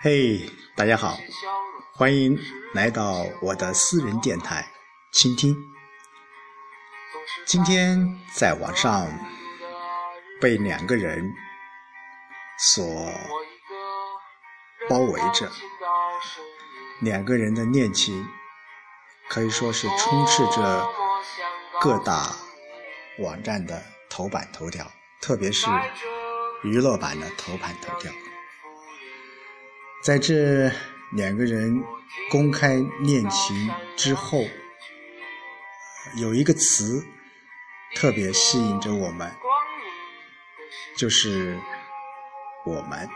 嘿，大家好，欢迎来到我的私人电台，倾听。今天在网上被两个人所包围着，两个人的恋情可以说是充斥着各大网站的头版头条，特别是娱乐版的头版头条。在这两个人公开恋情之后，有一个词。特别吸引着我们，就是我们。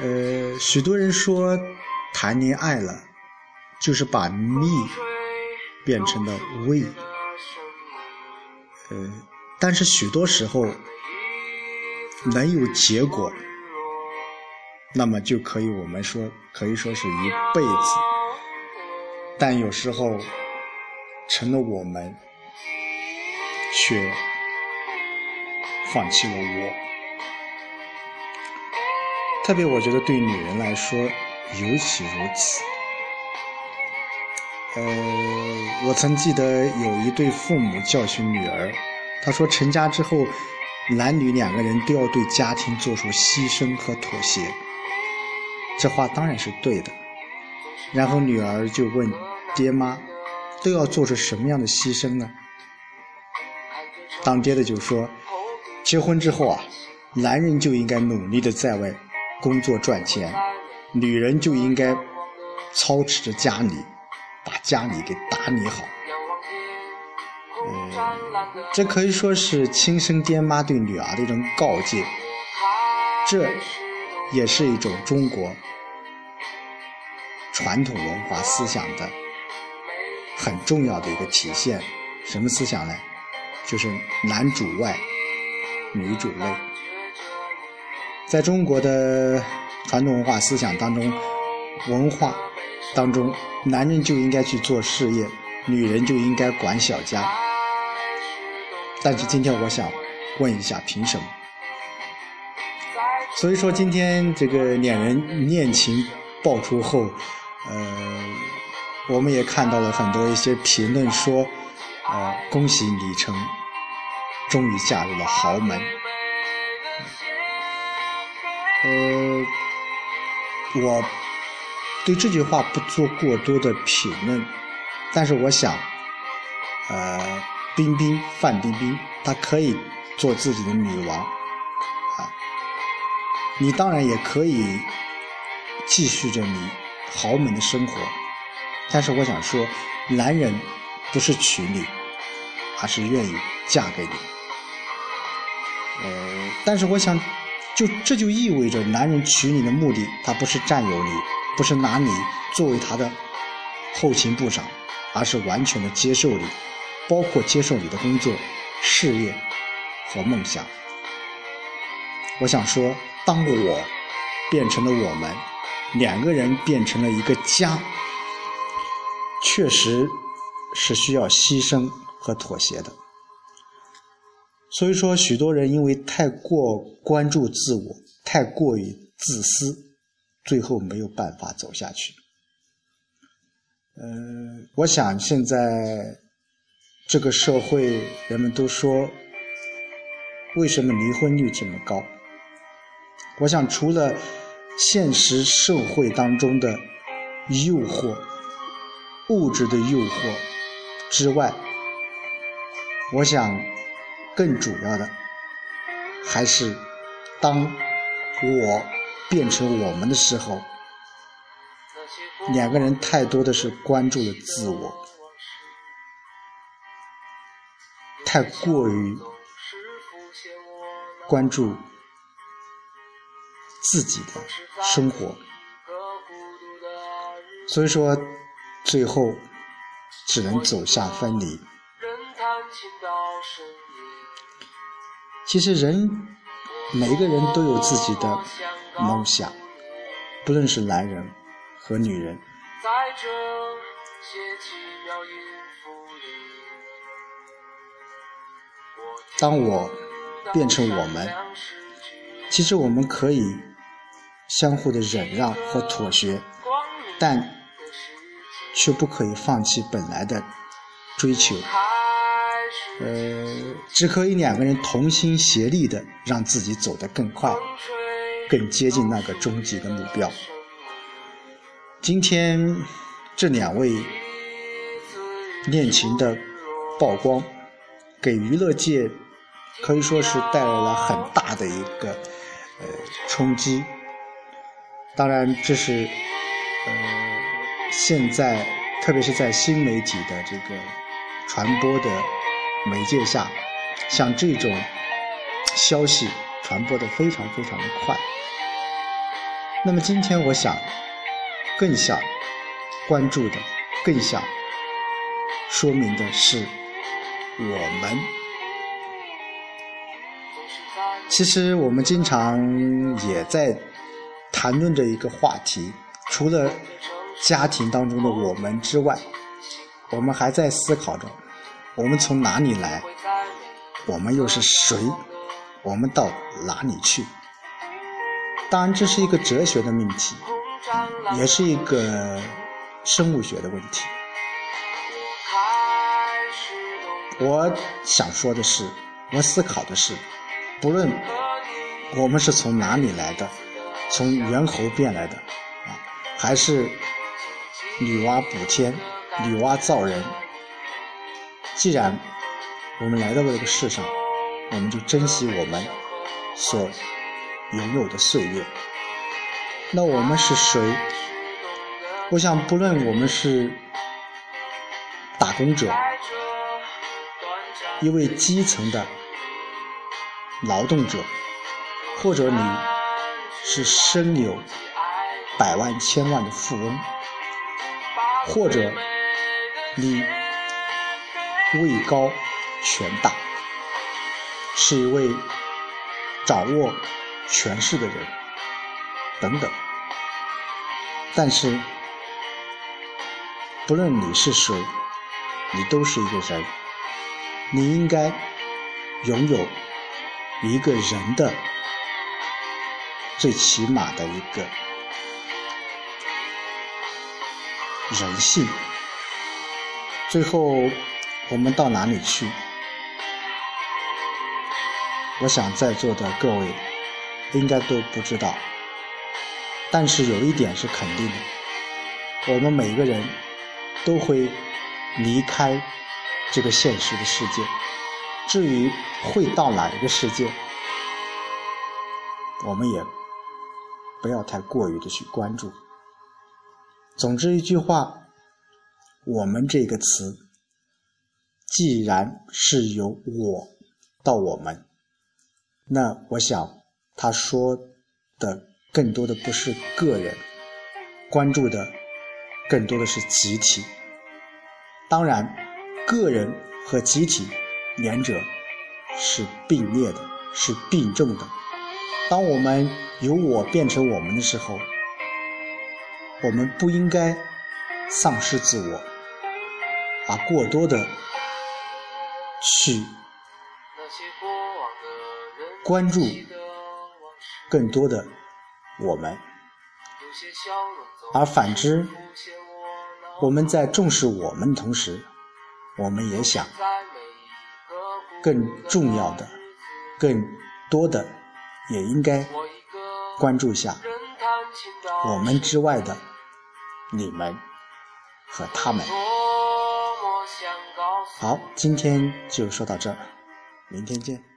呃，许多人说谈恋爱了，就是把 me 变成了 we。呃，但是许多时候能有结果，那么就可以我们说可以说是一辈子。但有时候。成了我们，却放弃了我。特别我觉得对女人来说尤其如此。呃，我曾记得有一对父母教训女儿，他说成家之后，男女两个人都要对家庭做出牺牲和妥协。这话当然是对的。然后女儿就问爹妈。都要做出什么样的牺牲呢？当爹的就说：结婚之后啊，男人就应该努力的在外工作赚钱，女人就应该操持着家里，把家里给打理好。这可以说是亲生爹妈对女儿的一种告诫，这也是一种中国传统文化思想的。很重要的一个体现，什么思想呢？就是男主外，女主内。在中国的传统文化思想当中，文化当中，男人就应该去做事业，女人就应该管小家。但是今天我想问一下，凭什么？所以说今天这个两人恋情爆出后，呃。我们也看到了很多一些评论说，呃，恭喜李晨终于嫁入了豪门。呃，我对这句话不做过多的评论，但是我想，呃，冰冰范冰冰她可以做自己的女王，啊，你当然也可以继续着你豪门的生活。但是我想说，男人不是娶你，而是愿意嫁给你。呃，但是我想，就这就意味着，男人娶你的目的，他不是占有你，不是拿你作为他的后勤部长，而是完全的接受你，包括接受你的工作、事业和梦想。我想说，当我变成了我们两个人，变成了一个家。确实是需要牺牲和妥协的，所以说，许多人因为太过关注自我，太过于自私，最后没有办法走下去。呃，我想现在这个社会，人们都说，为什么离婚率这么高？我想，除了现实社会当中的诱惑。物质的诱惑之外，我想更主要的还是当我变成我们的时候，两个人太多的是关注了自我，太过于关注自己的生活，所以说。最后，只能走向分离。其实，人每一个人都有自己的梦想，不论是男人和女人。在这些奇妙音符里当我变成我们，其实我们可以相互的忍让和妥协，但却不可以放弃本来的追求。呃，只可以两个人同心协力的让自己走得更快，更接近那个终极的目标。今天这两位恋情的曝光，给娱乐界可以说是带来了很大的一个呃冲击。当然，这是呃现在特别是在新媒体的这个传播的。媒介下，像这种消息传播的非常非常的快。那么今天我想更想关注的，更想说明的是，我们其实我们经常也在谈论着一个话题，除了家庭当中的我们之外，我们还在思考着。我们从哪里来？我们又是谁？我们到哪里去？当然，这是一个哲学的命题，也是一个生物学的问题。我想说的是，我思考的是，不论我们是从哪里来的，从猿猴变来的，啊，还是女娲补天、女娲造人。既然我们来到了这个世上，我们就珍惜我们所拥有的岁月。那我们是谁？我想，不论我们是打工者，一位基层的劳动者，或者你是身有百万千万的富翁，或者你。位高权大，是一位掌握权势的人，等等。但是，不论你是谁，你都是一个人，你应该拥有一个人的最起码的一个人性。最后。我们到哪里去？我想在座的各位应该都不知道。但是有一点是肯定的：我们每个人都会离开这个现实的世界。至于会到哪一个世界，我们也不要太过于的去关注。总之一句话，我们这个词。既然是由我到我们，那我想他说的更多的不是个人，关注的更多的是集体。当然，个人和集体两者是并列的，是并重的。当我们由我变成我们的时候，我们不应该丧失自我，而过多的。去关注更多的我们，而反之，我们在重视我们的同时，我们也想更重要的、更多的，也应该关注一下我们之外的你们和他们。好，今天就说到这儿，明天见。